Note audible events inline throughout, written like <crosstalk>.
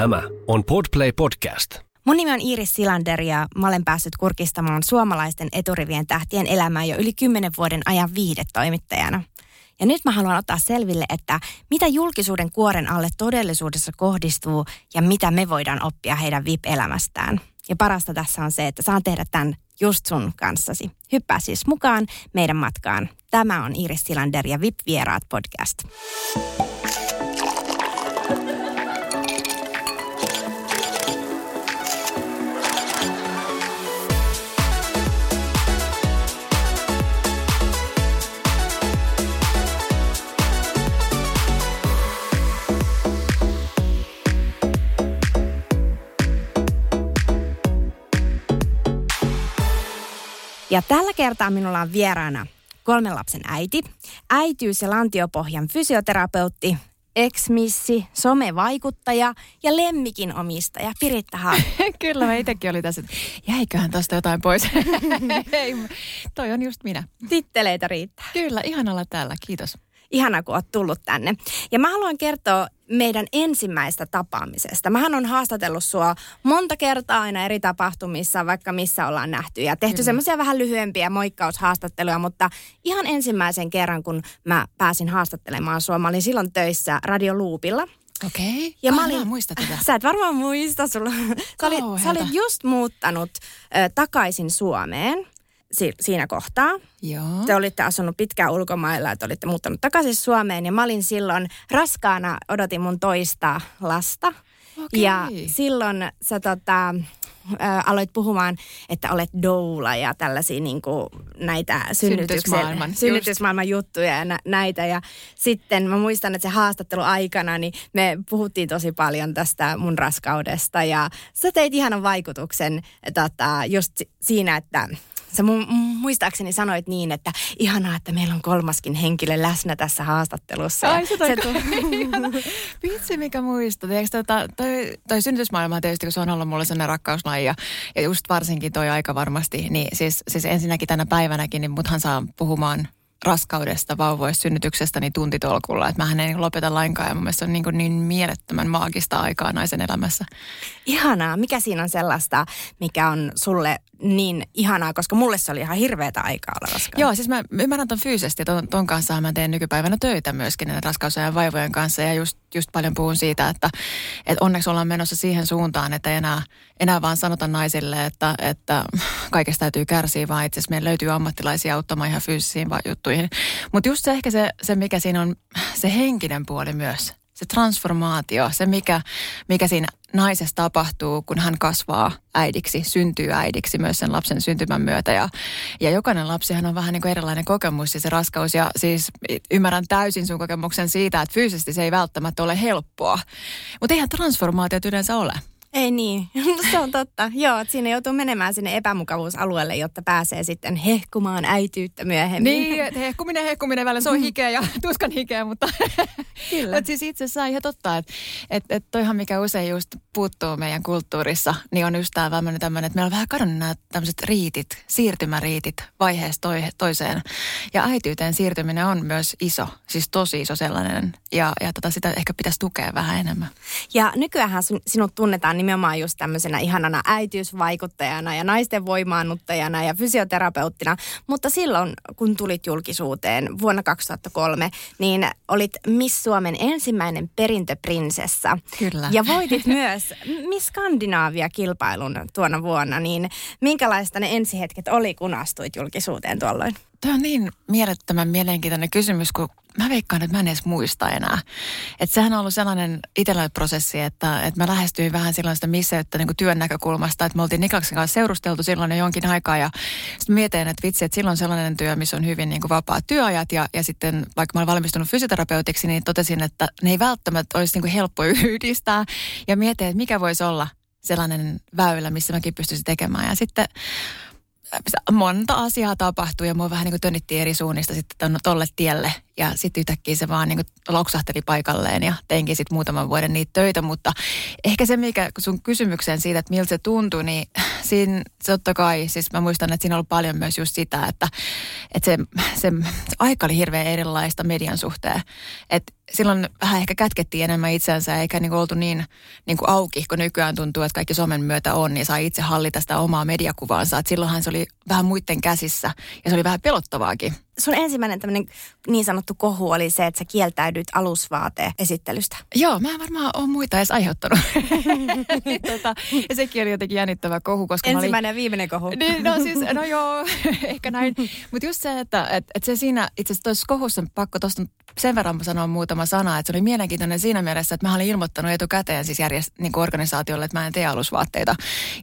Tämä on Podplay Podcast. Mun nimi on Iiris Silander ja mä olen päässyt kurkistamaan suomalaisten eturivien tähtien elämää jo yli kymmenen vuoden ajan viihdetoimittajana. Ja nyt mä haluan ottaa selville, että mitä julkisuuden kuoren alle todellisuudessa kohdistuu ja mitä me voidaan oppia heidän VIP-elämästään. Ja parasta tässä on se, että saan tehdä tämän just sun kanssasi. Hyppää siis mukaan meidän matkaan. Tämä on Iris Silander ja VIP-vieraat podcast. Ja tällä kertaa minulla on vieraana kolmen lapsen äiti, äitiys- ja lantiopohjan fysioterapeutti, ex-missi, somevaikuttaja ja lemmikin omistaja Piritta Haag. <laughs> Kyllä, mä itsekin olin tässä, että jäiköhän tosta jotain pois. <laughs> Ei, toi on just minä. Titteleitä riittää. Kyllä, ihan olla täällä, kiitos. Ihana, kun oot tullut tänne. Ja mä haluan kertoa meidän ensimmäistä tapaamisesta. Mähän on haastatellut sua monta kertaa aina eri tapahtumissa, vaikka missä ollaan nähty. Ja tehty semmoisia vähän lyhyempiä moikkaushaastatteluja, mutta ihan ensimmäisen kerran, kun mä pääsin haastattelemaan sua, mä olin silloin töissä Radio Loopilla. Okei, okay. Ja mä olin, muista tätä. <laughs> Sä et varmaan muista, sulla, sä, olit, sä olit just muuttanut ö, takaisin Suomeen si- siinä kohtaa. Joo. Te olitte asunut pitkään ulkomailla, että olitte muuttanut takaisin Suomeen ja mä olin silloin raskaana, odotin mun toista lasta. Okei. Ja silloin sä tota, ä, aloit puhumaan, että olet doula ja tällaisia niin kuin, näitä Synnytysmaailman, synnytysmaailman juttuja ja nä, näitä. Ja sitten mä muistan, että se haastattelu aikana, niin me puhuttiin tosi paljon tästä mun raskaudesta ja sä teit ihanan vaikutuksen tota, just si- siinä, että Sä mu- muistaakseni sanoit niin, että ihanaa, että meillä on kolmaskin henkilö läsnä tässä haastattelussa. Ai, se se tu- <laughs> Vitsi, mikä muisto. Tiedätkö, tota, toi, toi synnytysmaailma tietysti, kun se on ollut mulle sellainen rakkauslaji ja, ja just varsinkin toi aika varmasti, niin siis, siis ensinnäkin tänä päivänäkin, niin muthan saa puhumaan raskaudesta, vauvoista, synnytyksestä niin tuntitolkulla. Että mähän en lopeta lainkaan ja mun mielestä se on niin, kuin niin mielettömän maagista aikaa naisen elämässä. Ihanaa. Mikä siinä on sellaista, mikä on sulle niin ihanaa, koska mulle se oli ihan hirveätä aikaa olla raskaana. Joo, siis mä ymmärrän ton fyysisesti ton, ton kanssa mä teen nykypäivänä töitä myöskin näiden raskausajan vaivojen kanssa ja just, just paljon puhun siitä, että, että onneksi ollaan menossa siihen suuntaan, että enää, enää vaan sanota naisille, että, että kaikesta täytyy kärsiä, vaan itse asiassa meillä löytyy ammattilaisia auttamaan ihan fyysisiin juttuihin. Mutta just se ehkä se, se, mikä siinä on, se henkinen puoli myös, se transformaatio, se mikä, mikä siinä naisessa tapahtuu, kun hän kasvaa äidiksi, syntyy äidiksi myös sen lapsen syntymän myötä. Ja, ja jokainen lapsihan on vähän niin kuin erilainen kokemus ja se raskaus. Ja siis ymmärrän täysin sun kokemuksen siitä, että fyysisesti se ei välttämättä ole helppoa. Mutta eihän transformaatiot yleensä ole. Ei niin, <laughs> se on totta. Joo, että siinä joutuu menemään sinne epämukavuusalueelle, jotta pääsee sitten hehkumaan äityyttä myöhemmin. Niin, hehkuminen, hehkuminen välillä, se on hikeä ja <laughs> tuskan hikeä, mutta <laughs> Kyllä. Mutta siis itse asiassa ihan totta, että et, et toihan mikä usein just puuttuu meidän kulttuurissa, niin on just tämä tämmöinen, että meillä on vähän kadonnut nämä tämmöiset riitit, siirtymäriitit vaiheesta toi, toiseen. Ja äityyteen siirtyminen on myös iso, siis tosi iso sellainen. Ja, ja tota, sitä ehkä pitäisi tukea vähän enemmän. Ja nykyään sinut tunnetaan nimenomaan just tämmöisenä ihanana äitiysvaikuttajana ja naisten voimaannuttajana ja fysioterapeuttina. Mutta silloin, kun tulit julkisuuteen vuonna 2003, niin olit Miss Suomen ensimmäinen perintöprinsessa. Kyllä. Ja voitit myös Miss Skandinaavia-kilpailun tuona vuonna. Niin minkälaista ne ensihetket oli, kun astuit julkisuuteen tuolloin? Tämä on niin mielettömän mielenkiintoinen kysymys, kun mä veikkaan, että mä en edes muista enää. Että sehän on ollut sellainen itsellä prosessi, että, että mä lähestyin vähän silloin sitä misseyttä niin työn näkökulmasta, että me oltiin Niklaksen kanssa seurusteltu silloin jo jonkin aikaa ja sitten mietin, että vitsi, että silloin sellainen työ, missä on hyvin niin vapaat työajat ja, ja sitten vaikka mä olen valmistunut fysioterapeutiksi, niin totesin, että ne ei välttämättä olisi niin helppo <laughs> yhdistää ja mietin, että mikä voisi olla sellainen väylä, missä mäkin pystyisin tekemään ja sitten monta asiaa tapahtui ja mua vähän niin kuin tönnittiin eri suunnista sitten tolle tielle. Ja sitten yhtäkkiä se vaan niin kuin loksahteli paikalleen ja teinkin sitten muutaman vuoden niitä töitä. Mutta ehkä se, mikä sun kysymykseen siitä, että miltä se tuntui, niin siinä totta kai, siis mä muistan, että siinä ollut paljon myös just sitä, että, että se, se, se aika oli hirveän erilaista median suhteen. Että silloin vähän ehkä kätkettiin enemmän itseänsä eikä niin kuin oltu niin, niin kuin auki, kun nykyään tuntuu, että kaikki somen myötä on, niin saa itse hallita sitä omaa mediakuvaansa. Et silloinhan se oli vähän muiden käsissä ja se oli vähän pelottavaakin. Sun ensimmäinen tämmöinen niin sanottu kohu oli se, että sä kieltäydyt alusvaate-esittelystä. Joo, mä en varmaan ole muita edes aiheuttanut. <laughs> tota, ja sekin oli jotenkin jännittävä kohu, koska Ensimmäinen olin... ja viimeinen kohu. Niin, no siis, no joo, <laughs> ehkä näin. Mutta just se, että et, et se siinä, itse asiassa tuossa kohussa pakko tuosta sen verran sanoa muutama sana, että se oli mielenkiintoinen siinä mielessä, että mä olin ilmoittanut etukäteen siis järjest, niin organisaatiolle, että mä en tee alusvaatteita.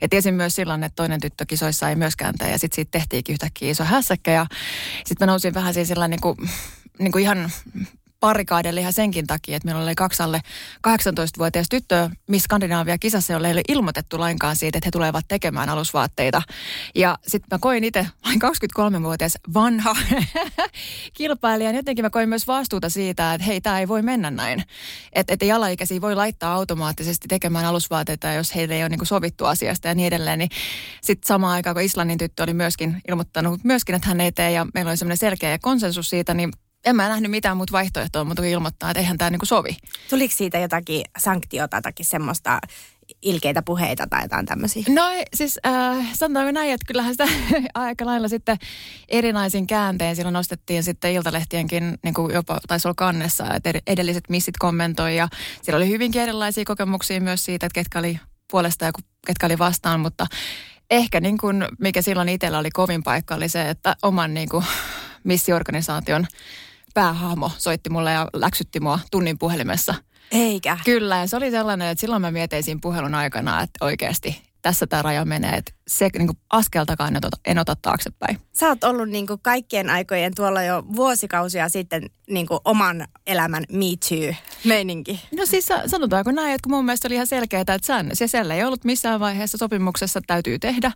Ja tiesin myös silloin, että toinen tyttö kisoissa ei myöskään tee, ja sitten siitä tehtiinkin yhtäkkiä iso hässäkkä, ja sitten mä nousin vähän siis sillä niin kuin, niin kuin ihan parikaadelle ihan senkin takia, että meillä oli kaksi alle 18-vuotias tyttö Miss Skandinaavia kisassa, jolle ei ole ilmoitettu lainkaan siitä, että he tulevat tekemään alusvaatteita. Ja sitten mä koin itse, vain 23-vuotias vanha <laughs> kilpailija, niin jotenkin mä koin myös vastuuta siitä, että hei, tämä ei voi mennä näin. Että et alaikäisiä voi laittaa automaattisesti tekemään alusvaatteita, jos heille ei ole niin sovittu asiasta ja niin edelleen. Niin sitten samaan aikaan, kun Islannin tyttö oli myöskin ilmoittanut myöskin, että hän ei tee ja meillä oli semmoinen selkeä konsensus siitä, niin en mä nähnyt mitään muuta vaihtoehtoa, mutta ilmoittaa, että eihän tämä niinku sovi. Tuliko siitä jotakin sanktiota, jotakin semmoista ilkeitä puheita tai jotain tämmöisiä? No siis äh, sanotaanko näin, että kyllähän sitä <laughs> aika lailla sitten erinaisin käänteen silloin nostettiin sitten Iltalehtienkin niin kuin jopa taisi olla kannessa, että edelliset missit kommentoi ja siellä oli hyvinkin erilaisia kokemuksia myös siitä, että ketkä oli puolesta ja ketkä oli vastaan, mutta ehkä niin kuin, mikä silloin itsellä oli kovin paikka oli se, että oman <laughs> niin kuin, missiorganisaation päähahmo soitti mulle ja läksytti mua tunnin puhelimessa. Eikä. Kyllä, ja se oli sellainen, että silloin mä mietin puhelun aikana, että oikeasti tässä tämä raja menee, että se niin kuin askeltakaan en ota, en ota taaksepäin. Sä oot ollut niin kuin kaikkien aikojen tuolla jo vuosikausia sitten niin kuin oman elämän Me Too-meininki. No siis sanotaanko näin, että mun mielestä oli ihan selkeää, että sen, se siellä ei ollut missään vaiheessa sopimuksessa, täytyy tehdä.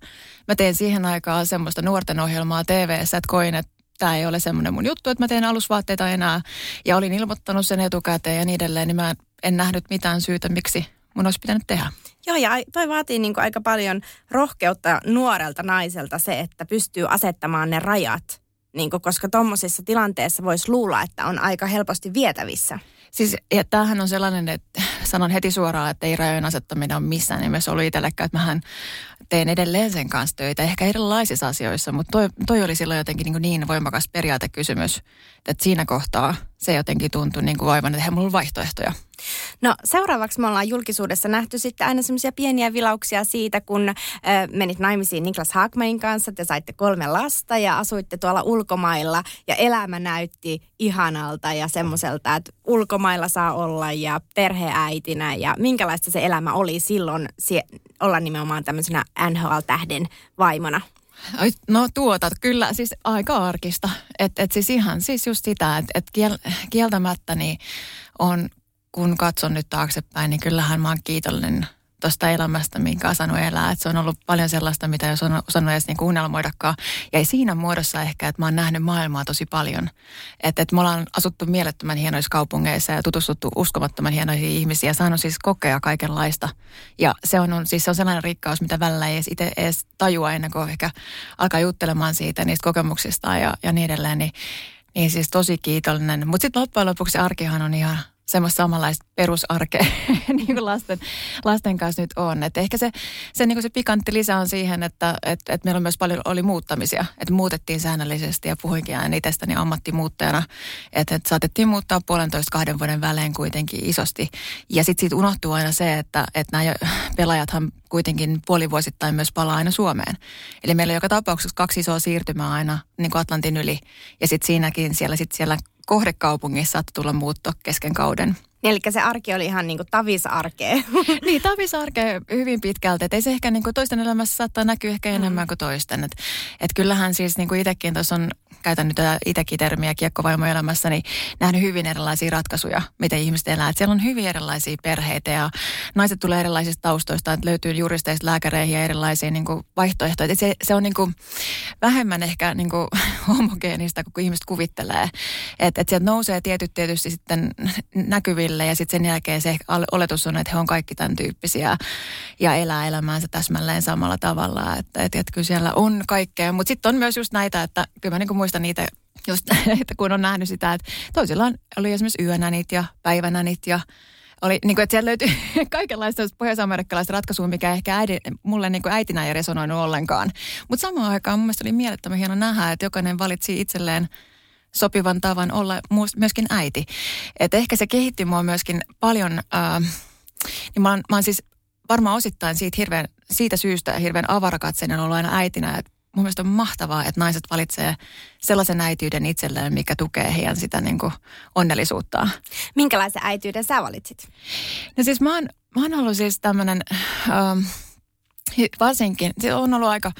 Mä tein siihen aikaan semmoista nuorten ohjelmaa TV-ssä, että koin, että tämä ei ole semmoinen mun juttu, että mä teen alusvaatteita enää. Ja olin ilmoittanut sen etukäteen ja niin edelleen, niin mä en nähnyt mitään syytä, miksi mun olisi pitänyt tehdä. Joo, ja toi vaatii niin kuin aika paljon rohkeutta nuorelta naiselta se, että pystyy asettamaan ne rajat. Niin kuin, koska tuommoisessa tilanteessa voisi luulla, että on aika helposti vietävissä. Siis ja tämähän on sellainen, että sanon heti suoraan, että ei rajojen asettaminen ole missään nimessä ollut itsellekään, että mähän teen edelleen sen kanssa töitä, ehkä erilaisissa asioissa, mutta toi, toi oli silloin jotenkin niin, niin voimakas periaatekysymys, että siinä kohtaa se jotenkin tuntui niin kuin vaivan, että ei mulla vaihtoehtoja. No seuraavaksi me ollaan julkisuudessa nähty sitten aina semmoisia pieniä vilauksia siitä, kun menit naimisiin Niklas Haakmanin kanssa, te saitte kolme lasta ja asuitte tuolla ulkomailla ja elämä näytti ihanalta ja semmoiselta, että ulkomailla saa olla ja perheäitinä ja minkälaista se elämä oli silloin sie- olla nimenomaan tämmöisenä NHL-tähden vaimona? No tuota, kyllä siis aika arkista. Että et siis ihan siis just sitä, että et kiel, kieltämättä niin on, kun katson nyt taaksepäin, niin kyllähän mä oon kiitollinen tuosta elämästä, minkä on saanut elää. Että se on ollut paljon sellaista, mitä ei ole osannut edes niinku unelmoidakaan. Ja ei siinä muodossa ehkä, että mä oon nähnyt maailmaa tosi paljon. Että et me ollaan asuttu mielettömän hienoissa kaupungeissa ja tutustuttu uskomattoman hienoihin ihmisiä. Ja saanut siis kokea kaikenlaista. Ja se on, on, siis se on sellainen rikkaus, mitä välillä ei edes itse edes tajua ennen kuin ehkä alkaa juttelemaan siitä, niistä kokemuksista ja, ja niin edelleen. Niin, niin siis tosi kiitollinen. Mutta sitten loppujen lopuksi arkihan on ihan semmoista samanlaista perusarkea, <laughs> niin kuin lasten, lasten kanssa nyt on. Et ehkä se, se, niin kuin se pikantti lisä on siihen, että et, et meillä on myös paljon oli muuttamisia. Että muutettiin säännöllisesti ja puhuinkin aina itsestäni ammattimuuttajana. Että et saatettiin muuttaa puolentoista kahden vuoden välein kuitenkin isosti. Ja sitten siitä unohtuu aina se, että et nämä pelaajathan kuitenkin puolivuosittain myös palaa aina Suomeen. Eli meillä on joka tapauksessa kaksi isoa siirtymää aina niin kuin Atlantin yli. Ja sitten siinäkin siellä, sit siellä kohdekaupungissa saattoi tulla muutto kesken kauden. Eli se arki oli ihan niin kuin tavisarkea. <laughs> niin, tavisarkea hyvin pitkälti. Et ei se ehkä niin kuin toisten elämässä saattaa näkyä ehkä enemmän mm. kuin toisten. Et, et kyllähän siis niin kuin itsekin tuossa on, käytän nyt tätä itsekin termiä kiekkovaimoelämässä, niin nähnyt hyvin erilaisia ratkaisuja, miten ihmiset elää. Et siellä on hyvin erilaisia perheitä ja naiset tulee erilaisista taustoista, että löytyy juristeista lääkäreihin ja erilaisia niin kuin vaihtoehtoja. Et se, se on niin kuin vähemmän ehkä niin kuin <laughs> homogeenista, kuin ihmiset kuvittelee. Että et sieltä nousee tietyt tietysti sitten näkyviin ympärille ja sitten sen jälkeen se oletus on, että he on kaikki tämän tyyppisiä ja elää elämäänsä täsmälleen samalla tavalla. Että, että, että kyllä siellä on kaikkea, mutta sitten on myös just näitä, että kyllä mä niin muistan niitä just, <laughs> että kun on nähnyt sitä, että toisilla oli esimerkiksi yönänit ja päivänänit ja oli, niin kuin, että siellä löytyi <laughs> kaikenlaista pohjois-amerikkalaista ratkaisua, mikä ehkä äidi, mulle niin kuin äitinä ei resonoinut ollenkaan. Mutta samaan aikaan mun mielestä oli mielettömän hieno nähdä, että jokainen valitsi itselleen sopivan tavan olla myöskin äiti. Että ehkä se kehitti mua myöskin paljon, äh, niin mä oon, mä oon siis varmaan osittain siitä, hirveän, siitä syystä hirveän avarakatseinen ollut aina äitinä, että mun mielestä on mahtavaa, että naiset valitsee sellaisen äityyden itselleen, mikä tukee heidän sitä niin kuin onnellisuuttaan. Minkälaisen äityyden sä valitsit? No siis mä oon, mä oon ollut siis tämmöinen, ähm, varsinkin, se on ollut aika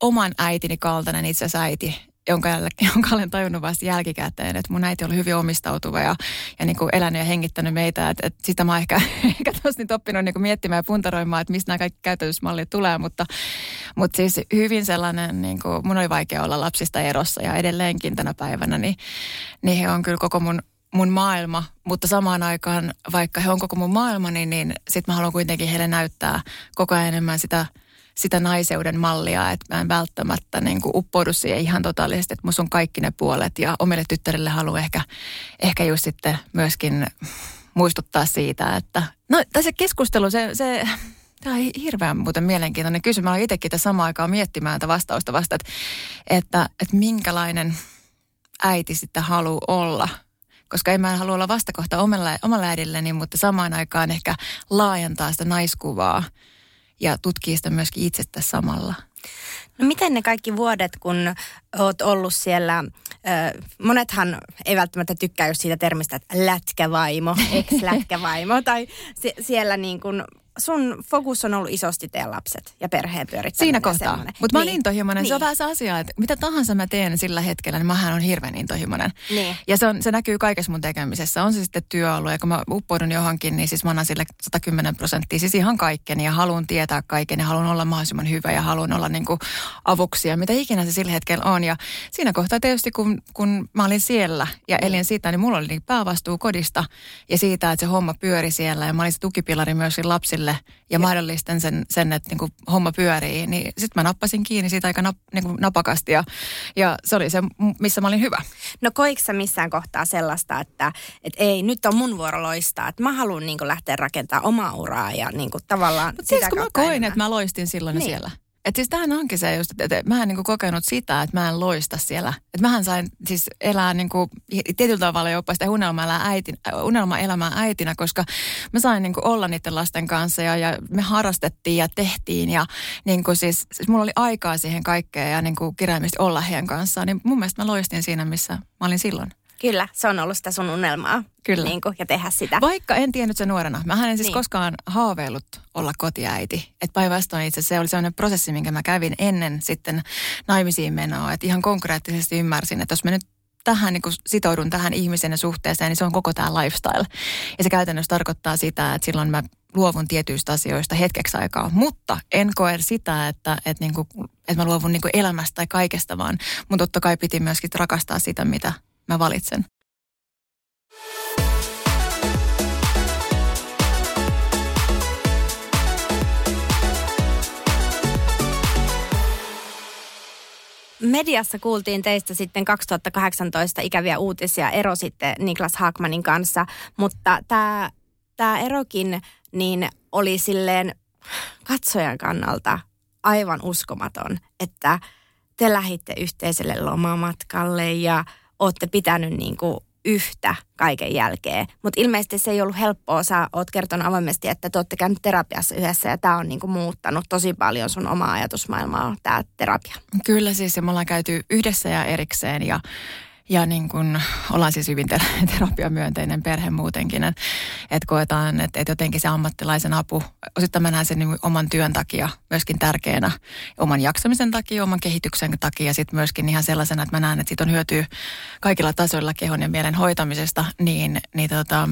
oman äitini kaltainen itse asiassa äiti jonka, jonka olen tajunnut vasta jälkikäteen, että mun äiti oli hyvin omistautuva ja, ja niin kuin elänyt ja hengittänyt meitä. Että, että sitä mä oon ehkä, <laughs> ehkä tosi nyt oppinut niin kuin miettimään ja puntaroimaan, että mistä nämä kaikki käytösmallit tulee, mutta, mutta siis hyvin sellainen, niin kuin, mun oli vaikea olla lapsista erossa ja edelleenkin tänä päivänä, niin, niin he on kyllä koko mun mun maailma, mutta samaan aikaan, vaikka he on koko mun maailma, niin, niin sitten mä haluan kuitenkin heille näyttää koko ajan enemmän sitä sitä naiseuden mallia, että mä en välttämättä niin kuin uppoudu siihen ihan totaalisesti, että musta on kaikki ne puolet ja omille tyttärille haluan ehkä, ehkä just sitten myöskin muistuttaa siitä, että no tässä keskustelu, se, se Tämä on hirveän muuten mielenkiintoinen kysymys. Mä olen itsekin tässä samaan aikaan miettimään tätä vastausta vasta, että, että, että minkälainen äiti sitten haluaa olla. Koska en mä halua olla vastakohta omalle, omalle äidilleni, mutta samaan aikaan ehkä laajentaa sitä naiskuvaa ja tutkii sitä myöskin itsestä samalla. No miten ne kaikki vuodet, kun oot ollut siellä, monethan ei välttämättä tykkää just siitä termistä, että lätkävaimo, <laughs> ex-lätkävaimo, tai siellä niin kuin sun fokus on ollut isosti teidän lapset ja perheen pyörittäminen. Siinä kohtaa. Mutta mä oon niin. intohimoinen. Niin. Se on niin. vähän se asia, että mitä tahansa mä teen sillä hetkellä, niin mähän on hirveän intohimoinen. Niin. Ja se, on, se näkyy kaikessa mun tekemisessä. On se sitten työalue, ja kun mä uppoudun johonkin, niin siis mä annan sille 110 prosenttia. Siis ihan kaikkeni ja haluan tietää kaiken ja haluan olla mahdollisimman hyvä ja haluan olla niin kuin avuksi ja mitä ikinä se sillä hetkellä on. Ja siinä kohtaa tietysti, kun, kun mä olin siellä ja niin. elin sitä, niin mulla oli niin päävastuu kodista ja siitä, että se homma pyöri siellä ja mä olin se tukipilari myös lapsille lapsille ja, mahdollistan sen, sen että niin kuin homma pyörii, niin sitten mä nappasin kiinni siitä aika nap, niin kuin napakasti ja, ja se oli se, missä mä olin hyvä. No koiko sä missään kohtaa sellaista, että, että ei, nyt on mun vuoro loistaa, että mä haluan niin lähteä rakentamaan omaa uraa ja niin kuin tavallaan Mutta siis kun mä koin, enemmän. että mä loistin silloin niin. siellä. Et siis tähän onkin se just, että mä en niinku kokenut sitä, että mä en loista siellä. Että mähän sain siis elää niinku, tietyllä tavalla jopa sitä unelma-elämää, äitin, unelma-elämää äitinä, koska mä sain niinku olla niiden lasten kanssa ja, ja me harrastettiin ja tehtiin ja niinku siis, siis mulla oli aikaa siihen kaikkeen ja niinku kirjaimisesti olla heidän kanssaan. Niin mun mielestä mä loistin siinä, missä mä olin silloin. Kyllä, se on ollut sitä sun unelmaa. Kyllä. Niin kuin, ja tehdä sitä. Vaikka en tiennyt sen nuorena. Mä en siis niin. koskaan haaveillut olla kotiäiti. Että päinvastoin itse se oli sellainen prosessi, minkä mä kävin ennen sitten naimisiin menoa. Että ihan konkreettisesti ymmärsin, että jos mä nyt tähän niin sitoudun tähän ihmisen ja suhteeseen, niin se on koko tämä lifestyle. Ja se käytännössä tarkoittaa sitä, että silloin mä luovun tietyistä asioista hetkeksi aikaa, mutta en koe sitä, että, että, niin kuin, että mä luovun niin kuin elämästä tai kaikesta, vaan mun totta kai piti myöskin rakastaa sitä, mitä mä valitsen. mediassa kuultiin teistä sitten 2018 ikäviä uutisia, ero sitten Niklas Haakmanin kanssa, mutta tämä tää erokin niin oli silleen katsojan kannalta aivan uskomaton, että te lähitte yhteiselle lomamatkalle ja olette pitänyt niin kuin yhtä kaiken jälkeen. Mutta ilmeisesti se ei ollut helppoa. Sä oot kertonut avoimesti, että te olette käynyt terapiassa yhdessä ja tämä on niinku muuttanut tosi paljon sun omaa ajatusmaailmaa, tämä terapia. Kyllä siis ja me ollaan käyty yhdessä ja erikseen ja ja niin kun ollaan siis hyvin <laughs> terapiamyönteinen perhe muutenkin, että et koetaan, että et jotenkin se ammattilaisen apu, osittain mä näen sen niin oman työn takia myöskin tärkeänä, oman jaksamisen takia, oman kehityksen takia ja sitten myöskin ihan sellaisena, että mä näen, että siitä on hyötyä kaikilla tasoilla kehon ja mielen hoitamisesta, niin, niin tota,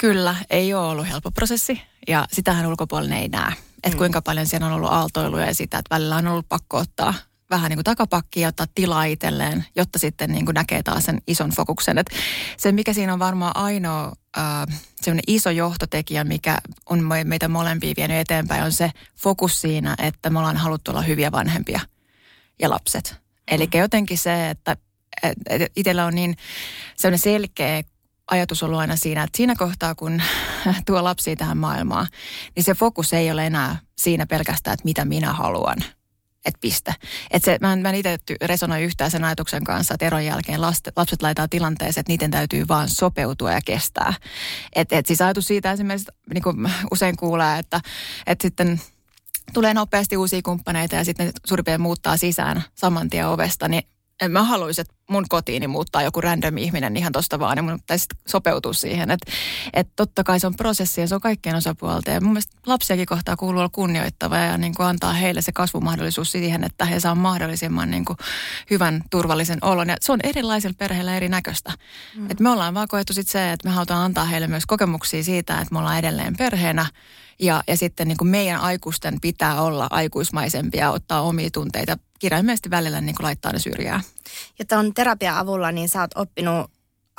kyllä ei ole ollut helppo prosessi ja sitähän ulkopuolinen ei näe. Että mm. kuinka paljon siellä on ollut aaltoiluja ja sitä, että välillä on ollut pakko ottaa vähän niin kuin takapakkia ja ottaa tilaa itselleen, jotta sitten niin kuin näkee taas sen ison fokuksen. Et se, mikä siinä on varmaan ainoa äh, semmoinen iso johtotekijä, mikä on meitä molempia vienyt eteenpäin, on se fokus siinä, että me ollaan haluttu olla hyviä vanhempia ja lapset. Eli jotenkin se, että et itsellä on niin sellainen selkeä ajatus ollut aina siinä, että siinä kohtaa, kun <laughs> tuo lapsi tähän maailmaan, niin se fokus ei ole enää siinä pelkästään, että mitä minä haluan – että pistä. Et se, mä en, en itse resonoi yhtään sen ajatuksen kanssa, että eron jälkeen lapset, lapset laittaa tilanteeseen, että niiden täytyy vaan sopeutua ja kestää. Et, et siis ajatus siitä esimerkiksi, niin kuin usein kuulee, että, että sitten tulee nopeasti uusia kumppaneita ja sitten ne muuttaa sisään saman tien ovesta, niin en mä haluaisin, että mun kotiini muuttaa joku random ihminen ihan tosta vaan, niin mun pitäisi sopeutua siihen. Että et totta kai se on prosessi ja se on kaikkien osapuolta. Ja mun mielestä lapsiakin kohtaa kuuluu olla kunnioittava ja niin kuin antaa heille se kasvumahdollisuus siihen, että he saa mahdollisimman niin kuin hyvän, turvallisen olon. Ja se on erilaisilla perheillä erinäköistä. Mm. Et me ollaan vaan koettu sit se, että me halutaan antaa heille myös kokemuksia siitä, että me ollaan edelleen perheenä ja, ja sitten niin kuin meidän aikuisten pitää olla aikuismaisempia, ottaa omia tunteita kirjaimellisesti välillä niin kuin laittaa ne syrjään. Ja tuon terapian avulla niin sä oot oppinut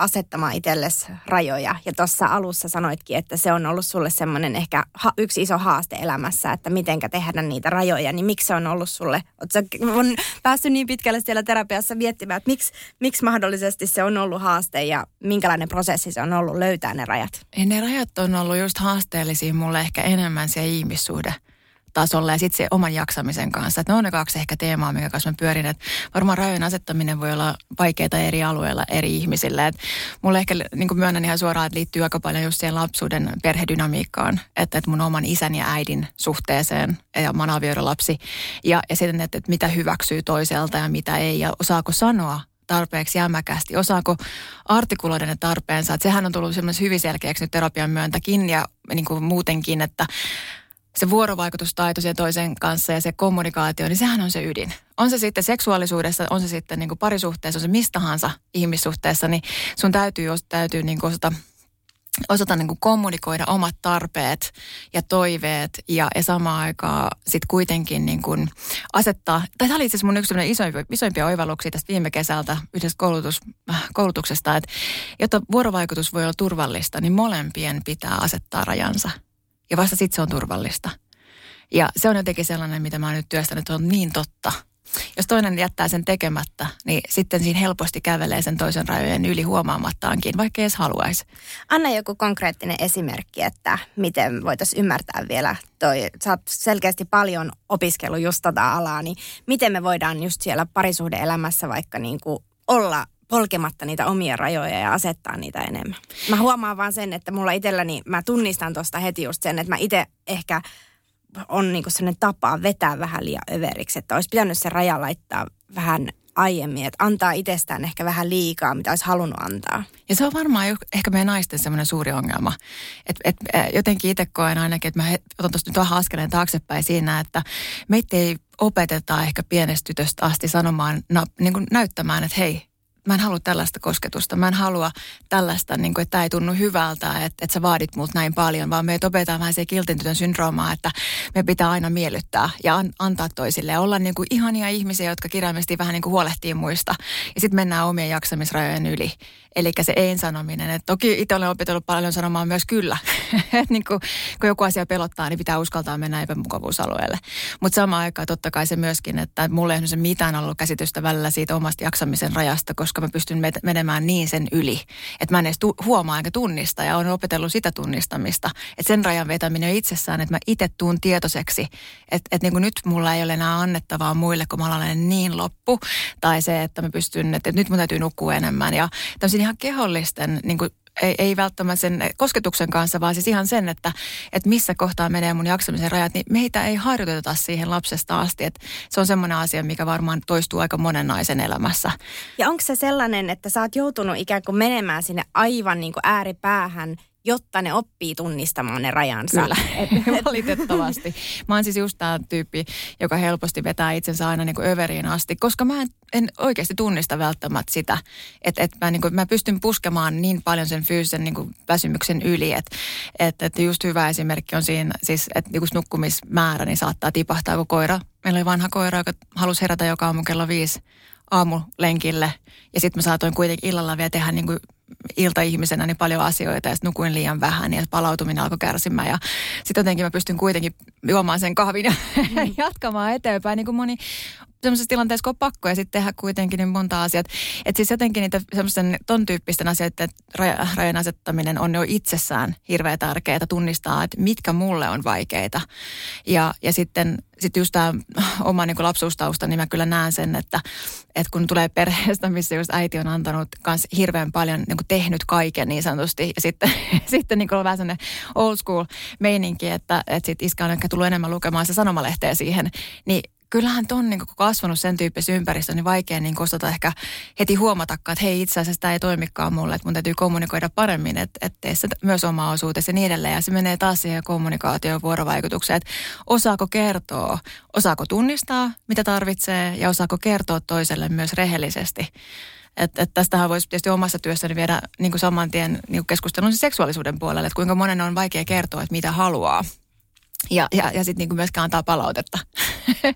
asettamaan itsellesi rajoja. Ja tuossa alussa sanoitkin, että se on ollut sulle semmoinen ehkä ha- yksi iso haaste elämässä, että mitenkä tehdä niitä rajoja. Niin miksi se on ollut sulle, on päässyt niin pitkälle siellä terapiassa miettimään, että miksi, miksi mahdollisesti se on ollut haaste ja minkälainen prosessi se on ollut löytää ne rajat? Ja ne rajat on ollut just haasteellisia mulle ehkä enemmän se ihmissuhde tasolla ja sitten se oman jaksamisen kanssa. Että ne on ne kaksi ehkä teemaa, mikä kanssa mä pyörin. Että varmaan rajojen asettaminen voi olla vaikeaa eri alueilla eri ihmisille. Et mulle ehkä niin myönnän ihan suoraan, että liittyy aika paljon just siihen lapsuuden perhedynamiikkaan. Että, että mun oman isän ja äidin suhteeseen ja mä oon lapsi. Ja, ja sitten, että, että mitä hyväksyy toiselta ja mitä ei ja osaako sanoa tarpeeksi jämäkästi? Osaako artikuloida ne tarpeensa? Että sehän on tullut hyvin selkeäksi nyt terapian myöntäkin ja niin kuin muutenkin, että se vuorovaikutustaito sen toisen kanssa ja se kommunikaatio, niin sehän on se ydin. On se sitten seksuaalisuudessa, on se sitten niin kuin parisuhteessa, on se mistä tahansa ihmissuhteessa, niin sun täytyy, täytyy niin kuin osata, osata niin kuin kommunikoida omat tarpeet ja toiveet ja, ja samaan aikaan sitten kuitenkin niin kuin asettaa, tai tämä oli itse asiassa mun yksi isoimpia, isoimpia oivalluksia tästä viime kesältä yhdestä koulutus, koulutuksesta, että jotta vuorovaikutus voi olla turvallista, niin molempien pitää asettaa rajansa – ja vasta sitten se on turvallista. Ja se on jotenkin sellainen, mitä mä oon nyt työstänyt, on niin totta. Jos toinen jättää sen tekemättä, niin sitten siinä helposti kävelee sen toisen rajojen yli huomaamattaankin, vaikka ei edes haluaisi. Anna joku konkreettinen esimerkki, että miten voitaisiin ymmärtää vielä toi, sä oot selkeästi paljon opiskellut just tota alaa, niin miten me voidaan just siellä parisuhdeelämässä vaikka niin kuin olla polkematta niitä omia rajoja ja asettaa niitä enemmän. Mä huomaan vaan sen, että mulla itselläni, mä tunnistan tuosta heti just sen, että mä itse ehkä on niinku sellainen tapa vetää vähän liian överiksi, että olisi pitänyt se raja laittaa vähän aiemmin, että antaa itsestään ehkä vähän liikaa, mitä olisi halunnut antaa. Ja se on varmaan ehkä meidän naisten semmoinen suuri ongelma. Et, et, jotenkin itse koen ainakin, että mä otan tuosta nyt vähän askeleen taaksepäin siinä, että meitä ei opeteta ehkä pienestä tytöstä asti sanomaan, no, niin kuin näyttämään, että hei, mä en halua tällaista kosketusta. Mä en halua tällaista, niin kuin, että tämä ei tunnu hyvältä, että, että sä vaadit multa näin paljon, vaan me opetetaan vähän se kiltintytön syndroomaa, että me pitää aina miellyttää ja an, antaa toisille ja olla niin kuin ihania ihmisiä, jotka kirjaimesti vähän niin kuin huolehtii muista. Ja sitten mennään omien jaksamisrajojen yli. Eli se ei-sanominen. Et toki itse olen opetellut paljon sanomaan myös kyllä. <laughs> Et niin kun, kun joku asia pelottaa, niin pitää uskaltaa mennä epämukavuusalueelle. Mutta samaan aikaan totta kai se myöskin, että mulle ei ole mitään ollut käsitystä välillä siitä omasta jaksamisen rajasta, koska mä pystyn menemään niin sen yli, että mä en edes tu- huomaa enkä tunnista ja olen opetellut sitä tunnistamista. Että sen rajan vetäminen on itsessään, että mä itse tuun tietoiseksi, että, että niin nyt mulla ei ole enää annettavaa muille, kun mä olen niin loppu. Tai se, että mä pystyn, että, että nyt mun täytyy nukkua enemmän. Ja ihan kehollisten niin kuin ei, ei välttämättä sen kosketuksen kanssa, vaan siis ihan sen, että, että missä kohtaa menee mun jaksamisen rajat, niin meitä ei harjoiteta siihen lapsesta asti. Että se on semmoinen asia, mikä varmaan toistuu aika monen naisen elämässä. Ja onko se sellainen, että sä oot joutunut ikään kuin menemään sinne aivan niin kuin ääripäähän – jotta ne oppii tunnistamaan ne rajansa. Kyllä, <laughs> <laughs> valitettavasti. Mä oon siis just tämä tyyppi, joka helposti vetää itsensä aina niin kuin överiin asti, koska mä en, en oikeasti tunnista välttämättä sitä, että, että mä, niin kuin, mä pystyn puskemaan niin paljon sen fyysisen niin kuin väsymyksen yli, että, että, että just hyvä esimerkki on siinä, siis, että niin nukkumismäärä niin saattaa tipahtaa, kun koira, meillä oli vanha koira, joka halusi herätä joka aamu kello viisi aamulenkille. Ja sitten mä saatoin kuitenkin illalla vielä tehdä niin kuin iltaihmisenä niin paljon asioita ja sitten nukuin liian vähän ja palautuminen alkoi kärsimään. Ja sitten jotenkin mä pystyn kuitenkin juomaan sen kahvin ja mm. <laughs> jatkamaan eteenpäin. Niin kuin moni semmoisessa tilanteessa, kun on pakko ja sitten tehdä kuitenkin niin monta asiat. Että siis jotenkin niitä semmoisen ton tyyppisten asioiden rajan asettaminen on jo itsessään hirveän tärkeää tunnistaa, että mitkä mulle on vaikeita. Ja, ja sitten sit just tämä oma niin lapsuustausta, niin mä kyllä näen sen, että, että kun tulee perheestä, missä just äiti on antanut kans hirveän paljon niin tehnyt kaiken niin sanotusti. Ja sitten, <laughs> sitten niin on vähän sellainen old school meininki, että, että sitten iskä on ehkä tullut enemmän lukemaan se sanomalehteä siihen. Niin kyllähän ton niin kasvanut sen tyyppisessä ympäristössä, niin vaikea niin osata ehkä heti huomatakaan, että hei itse asiassa tämä ei toimikaan mulle, että mun täytyy kommunikoida paremmin, että, että tee se myös oma osuutesi ja niin edelleen. Ja se menee taas siihen kommunikaatioon vuorovaikutukseen, että osaako kertoa, osaako tunnistaa, mitä tarvitsee ja osaako kertoa toiselle myös rehellisesti. Että et tästähän voisi tietysti omassa työssäni viedä niin saman tien niin keskustelun seksuaalisuuden puolelle, että kuinka monen on vaikea kertoa, että mitä haluaa. Ja, ja, ja sitten niin myöskään antaa palautetta. <laughs>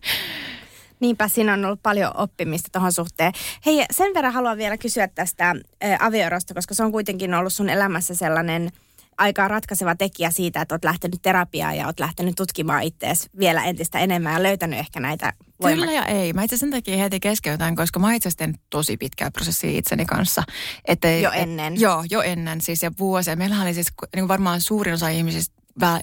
Niinpä siinä on ollut paljon oppimista tuohon suhteen. Hei, sen verran haluan vielä kysyä tästä avioerosta, koska se on kuitenkin ollut sun elämässä sellainen aika ratkaiseva tekijä siitä, että oot lähtenyt terapiaan ja oot lähtenyt tutkimaan itseäsi vielä entistä enemmän ja löytänyt ehkä näitä voimak- Kyllä ja ei. Mä itse sen takia heti keskeytän, koska mä itse asiassa tosi pitkää prosessia itseni kanssa. Että, jo ennen? Et, joo, jo ennen siis ja vuosia. Meillähän oli siis niin varmaan suurin osa ihmisistä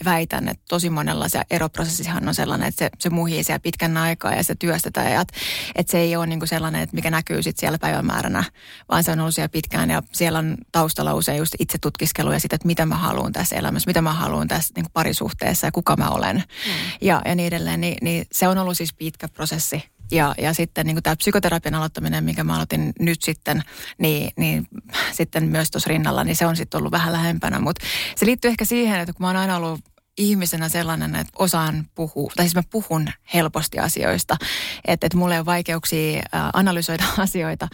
väitän, että tosi monella se eroprosessihan on sellainen, että se, se muhii siellä pitkän aikaa ja se työstetään. Ja, että, että se ei ole niin kuin sellainen, että mikä näkyy sitten siellä päivämääränä, vaan se on ollut siellä pitkään ja siellä on taustalla usein just itse tutkiskelu ja sitä, että mitä mä haluan tässä elämässä, mitä mä haluan tässä niin kuin parisuhteessa ja kuka mä olen mm. ja, ja niin edelleen. Niin, niin se on ollut siis pitkä prosessi ja, ja sitten niin tämä psykoterapian aloittaminen, minkä mä aloitin nyt sitten, niin, niin sitten myös tuossa rinnalla, niin se on sitten ollut vähän lähempänä. Mutta se liittyy ehkä siihen, että kun mä oon aina ollut ihmisenä sellainen, että osaan puhua, tai siis mä puhun helposti asioista, että, että mulla ei ole vaikeuksia analysoida <laughs> asioita,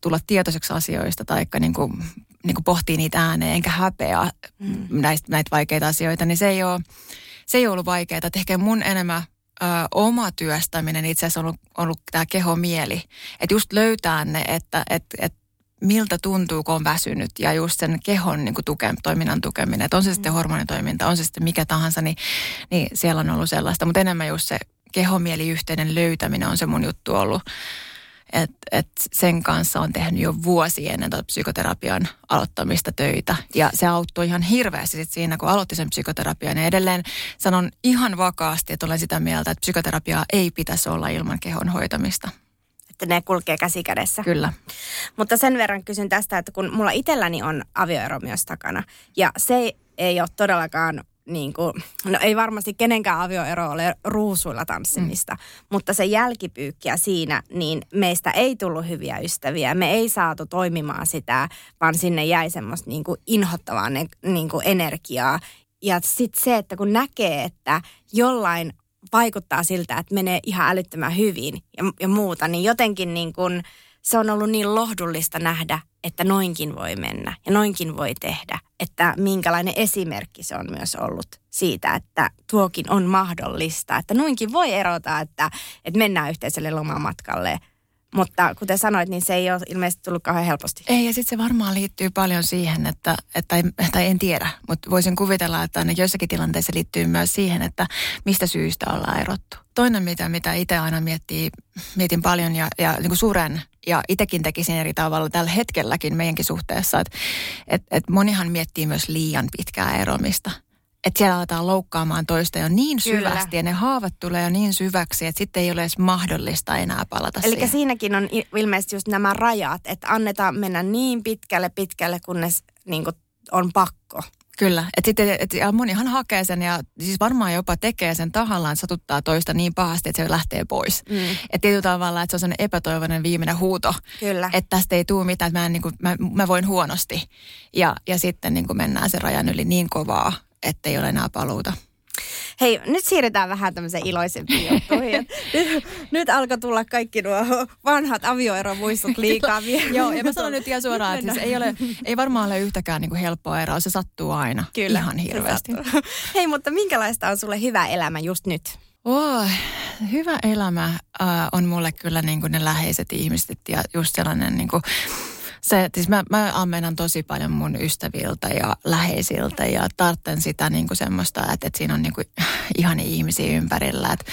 tulla tietoiseksi asioista, tai niin kuin, niin kuin pohtii niitä ääneen, enkä häpeä mm. näistä, näitä vaikeita asioita, niin se ei ole, se ei ollut vaikeaa. Että ehkä mun enemmän ö, oma työstäminen itse asiassa on ollut, ollut tämä kehomieli. Että just löytää ne, että et, et miltä tuntuu, kun on väsynyt ja just sen kehon niin kuin tuke, toiminnan tukeminen. Että on se sitten mm. hormonitoiminta, on se sitten mikä tahansa, niin, niin siellä on ollut sellaista. Mutta enemmän just se kehomieliyhteinen löytäminen on se mun juttu ollut. Et, et sen kanssa on tehnyt jo vuosi ennen tuota psykoterapian aloittamista töitä. Ja se auttoi ihan hirveästi sit siinä, kun aloitti sen psykoterapian. Ja edelleen sanon ihan vakaasti, että olen sitä mieltä, että psykoterapiaa ei pitäisi olla ilman kehon hoitamista. Että ne kulkee käsi kädessä. Kyllä. Mutta sen verran kysyn tästä, että kun mulla itselläni on avioero myös takana. Ja se ei ole todellakaan niin kuin, no ei varmasti kenenkään avioero ole ruusuilla tanssimista, mm. mutta se jälkipyykkiä siinä, niin meistä ei tullut hyviä ystäviä. Me ei saatu toimimaan sitä, vaan sinne jäi semmoista niin kuin inhottavaa ne, niin kuin energiaa. Ja sitten se, että kun näkee, että jollain vaikuttaa siltä, että menee ihan älyttömän hyvin ja, ja muuta, niin jotenkin niin kuin, se on ollut niin lohdullista nähdä, että noinkin voi mennä ja noinkin voi tehdä. Että minkälainen esimerkki se on myös ollut siitä, että tuokin on mahdollista. Että noinkin voi erota, että, että mennään yhteiselle lomamatkalle – mutta kuten sanoit, niin se ei ole ilmeisesti tullut kauhean helposti. Ei, ja sitten se varmaan liittyy paljon siihen, että, että tai en tiedä, mutta voisin kuvitella, että aina joissakin tilanteissa liittyy myös siihen, että mistä syystä ollaan erottu. Toinen, mitä, mitä itse aina miettii, mietin paljon ja, ja niin kuin suuren, ja itsekin tekisin eri tavalla tällä hetkelläkin meidänkin suhteessa, että et, et monihan miettii myös liian pitkää eromista että siellä aletaan loukkaamaan toista jo niin Kyllä. syvästi ja ne haavat tulee jo niin syväksi, että sitten ei ole edes mahdollista enää palata Eli siihen. siinäkin on ilmeisesti just nämä rajat, että annetaan mennä niin pitkälle pitkälle, kunnes niin kuin on pakko. Kyllä, että sitten et, ja monihan hakee sen ja siis varmaan jopa tekee sen tahallaan, satuttaa toista niin pahasti, että se lähtee pois. Mm. Että tietyllä tavalla, että se on sellainen epätoivoinen viimeinen huuto. Kyllä. Että tästä ei tule mitään, että mä, en, niin kuin, mä, mä voin huonosti. Ja, ja sitten niin kuin mennään sen rajan yli niin kovaa, ettei ole enää paluuta. Hei, nyt siirrytään vähän tämmöiseen iloisempiin juttuihin. nyt, <laughs> nyt alkoi tulla kaikki nuo vanhat avioeromuistot liikaa <laughs> vielä. Joo, ja mä sanon nyt ihan suoraan, että siis ei, ole, ei varmaan ole yhtäkään niin kuin helppoa eroa. Se sattuu aina Kyllä, ihan hirveästi. <laughs> Hei, mutta minkälaista on sulle hyvä elämä just nyt? Oh, hyvä elämä äh, on mulle kyllä niin kuin ne läheiset ihmiset ja just sellainen niin kuin, se, siis mä, mä ammenan tosi paljon mun ystäviltä ja läheisiltä ja tartten sitä niin kuin semmoista, että, että siinä on niin kuin <laughs> ihania ihmisiä ympärillä. Että,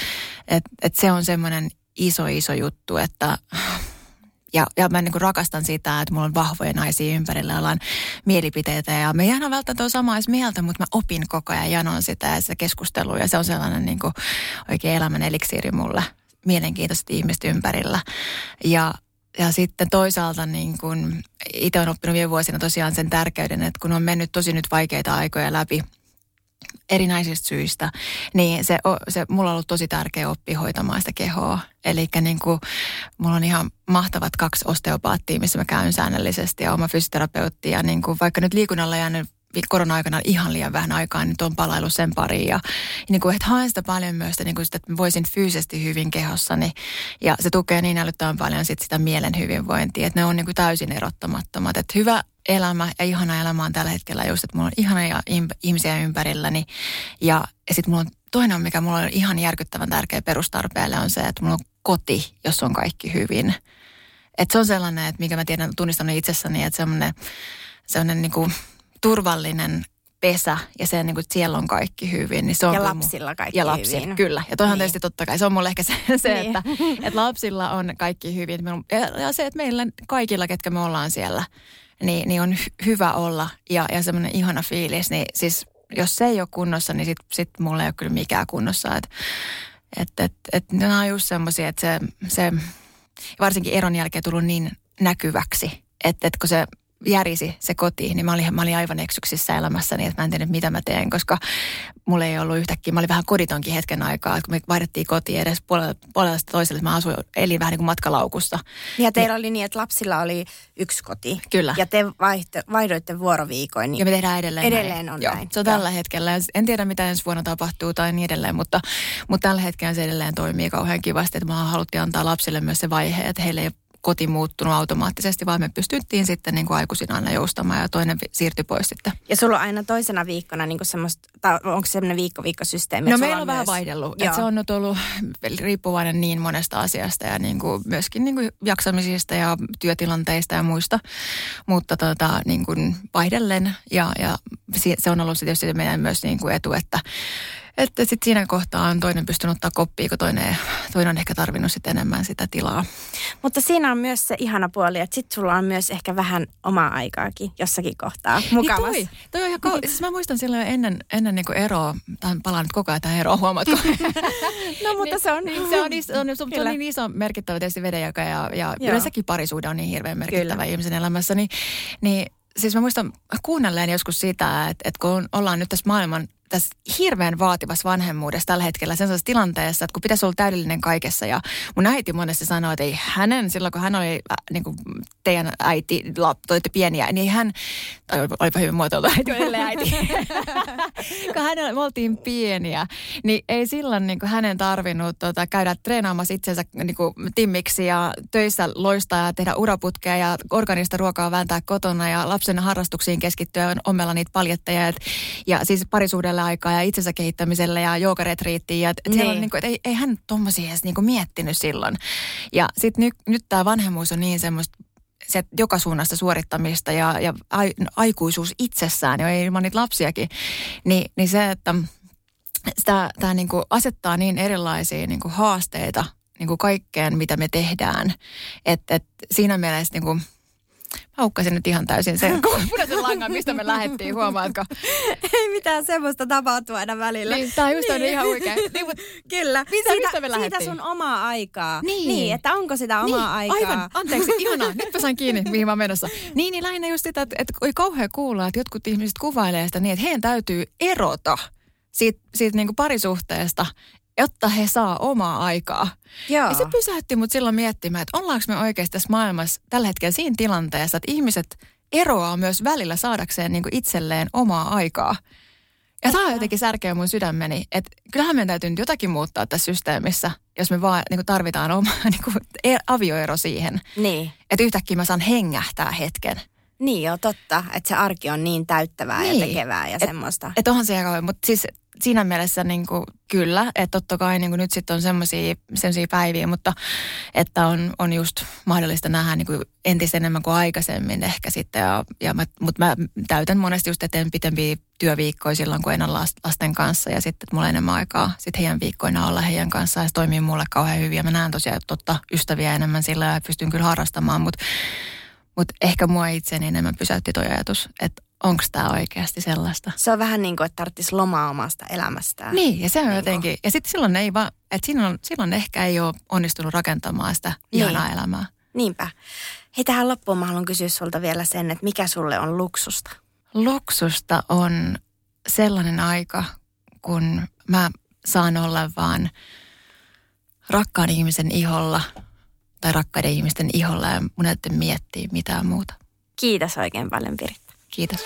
että, että se on semmoinen iso, iso juttu, että <laughs> ja, ja mä niin kuin rakastan sitä, että mulla on vahvoja naisia ympärillä, joilla on mielipiteitä ja me ei aina välttämättä ole samaa mieltä, mutta mä opin koko ajan janon sitä ja sitä keskustelua ja se on sellainen niin kuin oikein elämän eliksiiri mulle mielenkiintoiset ihmiset ympärillä. Ja, ja sitten toisaalta niin kun itse olen oppinut viime vuosina tosiaan sen tärkeyden, että kun on mennyt tosi nyt vaikeita aikoja läpi – erinäisistä syistä, niin se, se, mulla on ollut tosi tärkeä oppi hoitamaan sitä kehoa. Eli niin mulla on ihan mahtavat kaksi osteopaattia, missä mä käyn säännöllisesti ja oma fysioterapeutti. Ja niin vaikka nyt liikunnalla jäänyt korona-aikana ihan liian vähän aikaa, niin on palailu sen pariin. Ja, niin kuin, että haen sitä paljon myös sitä, niin kuin sitä, että voisin fyysisesti hyvin kehossani. Ja se tukee niin älyttömän paljon sit sitä mielen hyvinvointia, että ne on niin kuin täysin erottamattomat. Että hyvä elämä ja ihana elämä on tällä hetkellä just, että mulla on ihania ihmisiä ympärilläni. Ja, ja sitten mulla on toinen, mikä mulla on ihan järkyttävän tärkeä perustarpeelle, on se, että mulla on koti, jos on kaikki hyvin. Että se on sellainen, että mikä mä tiedän, tunnistan itsessäni, että semmoinen, semmoinen niin kuin turvallinen pesä ja se, niin kuin, että siellä on kaikki hyvin. Niin se on ja lapsilla kaikki Ja lapsilla, hyvin. kyllä. Ja toihan niin. tietysti totta kai, se on mulle ehkä se, <laughs> se niin. että, että lapsilla on kaikki hyvin. Ja se, että meillä kaikilla, ketkä me ollaan siellä, niin, niin on hy- hyvä olla ja, ja semmoinen ihana fiilis. Niin siis jos se ei ole kunnossa, niin sitten sit mulla ei ole kyllä mikään kunnossa. Että et, et, et, nämä on just semmoisia, että se, se varsinkin eron jälkeen tullut niin näkyväksi, että, että kun se järisi se koti, niin mä olin, mä olin aivan eksyksissä elämässäni, että mä en tiedä mitä mä teen, koska mulla ei ollut yhtäkkiä, mä olin vähän koditonkin hetken aikaa, että kun me vaihdettiin kotiin edes puolella, puolella toiselle, että mä asuin, elin vähän niin kuin matkalaukussa. Ja teillä niin, oli niin, että lapsilla oli yksi koti. Kyllä. Ja te vaihto, vaihdoitte vuoroviikoin. Niin ja me tehdään edelleen Edelleen näin. on Joo, näin. Se on Joo. tällä hetkellä. En tiedä, mitä ensi vuonna tapahtuu tai niin edelleen, mutta, mutta tällä hetkellä se edelleen toimii kauhean kivasti, että me haluttiin antaa lapsille myös se vaihe, että heille ei koti muuttunut automaattisesti, vaan me pystyttiin sitten niin kuin aikuisina aina joustamaan ja toinen siirtyi pois sitten. Ja sulla on aina toisena viikkona niin kuin semmoista, tai onko se semmoinen viikko-viikkosysteemi? No meillä on, on vähän vaihdellut. Että se on nyt ollut riippuvainen niin monesta asiasta ja niin kuin myöskin niin kuin jaksamisista ja työtilanteista ja muista. Mutta tota, niin kuin vaihdellen ja, ja se on ollut tietysti meidän myös niin kuin etu, että että sitten siinä kohtaa on toinen pystynyt ottaa koppia, kun toinen, toinen on ehkä tarvinnut sitten enemmän sitä tilaa. Mutta siinä on myös se ihana puoli, että sitten sulla on myös ehkä vähän omaa aikaakin jossakin kohtaa mukavassa. Niin toi, toi on ihan kau- siis mä muistan silloin ennen, ennen niin eroa, tämän palaan nyt koko ajan tähän eroon, huomaatko? <laughs> no mutta niin, se on... Niin, se, on, se, on, se, on niin iso merkittävä tietysti vedenjaka ja, ja yleensäkin parisuhde on niin hirveän merkittävä Kyllä. ihmisen elämässä, niin, niin siis mä muistan kuunnelleen joskus sitä, että, että kun ollaan nyt tässä maailman tässä hirveän vaativassa vanhemmuudessa tällä hetkellä sellaisessa tilanteessa, että kun pitäisi olla täydellinen kaikessa. Ja mun äiti monesti sanoi, että ei hänen, silloin kun hän oli äh, niin kuin teidän äiti, toitte pieniä, niin hän, tai olipa hyvin muotoiltu äiti, äiti. <laughs> kun hän, me oltiin pieniä, niin ei silloin niin kuin hänen tarvinnut tota, käydä treenaamassa itsensä niin kuin timmiksi ja töissä loistaa ja tehdä uraputkea ja organista ruokaa vääntää kotona ja lapsen harrastuksiin keskittyä omella niitä paljetteja. Et, ja siis parisuudella itselle aikaa ja itsensä kehittämiselle ja joogaretriittiin. Ja niin. on niin kuin, että ei, ei hän tuommoisia edes niin kuin miettinyt silloin. Ja sitten nyt, nyt tämä vanhemmuus on niin semmoista se joka suunnasta suorittamista ja, ja aikuisuus itsessään, jo ei ilman niitä lapsiakin, niin, niin se, että sitä, tämä niin kuin asettaa niin erilaisia niin kuin haasteita niin kuin kaikkeen, mitä me tehdään. Että et siinä mielessä niin kuin – haukkasin nyt ihan täysin sen <laughs> punaisen langan, mistä me lähdettiin, huomaatko? <laughs> Ei mitään semmoista tapahtuu aina välillä. Niin, tämä on just niin. ihan oikein. <laughs> Niin, mutta Kyllä. Mitä, siitä, mistä me lähdettiin? Siitä sun omaa aikaa. Niin. niin että onko sitä omaa niin, aikaa. Aivan, anteeksi, ihanaa. Nyt mä sain kiinni, mihin mä menossa. Niin, niin lähinnä just sitä, että, että oli kauhean kuulla, että jotkut ihmiset kuvailee sitä niin, että heidän täytyy erota siitä, siitä niin kuin parisuhteesta, jotta he saa omaa aikaa. Joo. Ja se pysäytti mut silloin miettimään, että ollaanko me oikeasti tässä maailmassa tällä hetkellä siinä tilanteessa, että ihmiset eroaa myös välillä saadakseen niin itselleen omaa aikaa. Ja tämä on jotenkin särkeä mun sydämeni, että kyllähän meidän täytyy nyt jotakin muuttaa tässä systeemissä, jos me vaan niin tarvitaan oma <laughs> niin kuin e- avioero siihen. Niin. Että yhtäkkiä mä saan hengähtää hetken. Niin joo, totta. Että se arki on niin täyttävää niin. ja tekevää ja et, semmoista. Että onhan se aika, mutta siis siinä mielessä niin kuin, kyllä, että totta kai niin kuin nyt sitten on semmoisia päiviä, mutta että on, on just mahdollista nähdä niin kuin entistä enemmän kuin aikaisemmin ehkä sitten. Ja, ja mä, mutta mä täytän monesti just eteen pitempiä työviikkoja silloin, kun en ole lasten kanssa. Ja sitten, että mulla on enemmän aikaa sitten heidän viikkoina olla heidän kanssaan ja se toimii mulle kauhean hyvin. Ja mä näen tosiaan totta ystäviä enemmän sillä ja pystyn kyllä harrastamaan, mutta mutta ehkä mua itseäni enemmän pysäytti tuo ajatus, että onko tämä oikeasti sellaista. Se on vähän niin kuin, että tarvitsisi lomaa omasta elämästään. Niin, ja se on niin jotenkin, ja sitten silloin ei vaan, että silloin, silloin ehkä ei ole onnistunut rakentamaan sitä niin. ihanaa elämää. Niinpä. Hei tähän loppuun mä haluan kysyä sulta vielä sen, että mikä sulle on luksusta? Luksusta on sellainen aika, kun mä saan olla vaan rakkaan ihmisen iholla tai rakkaiden ihmisten iholla ja mun miettiä mitään muuta. Kiitos oikein paljon Piritta. Kiitos.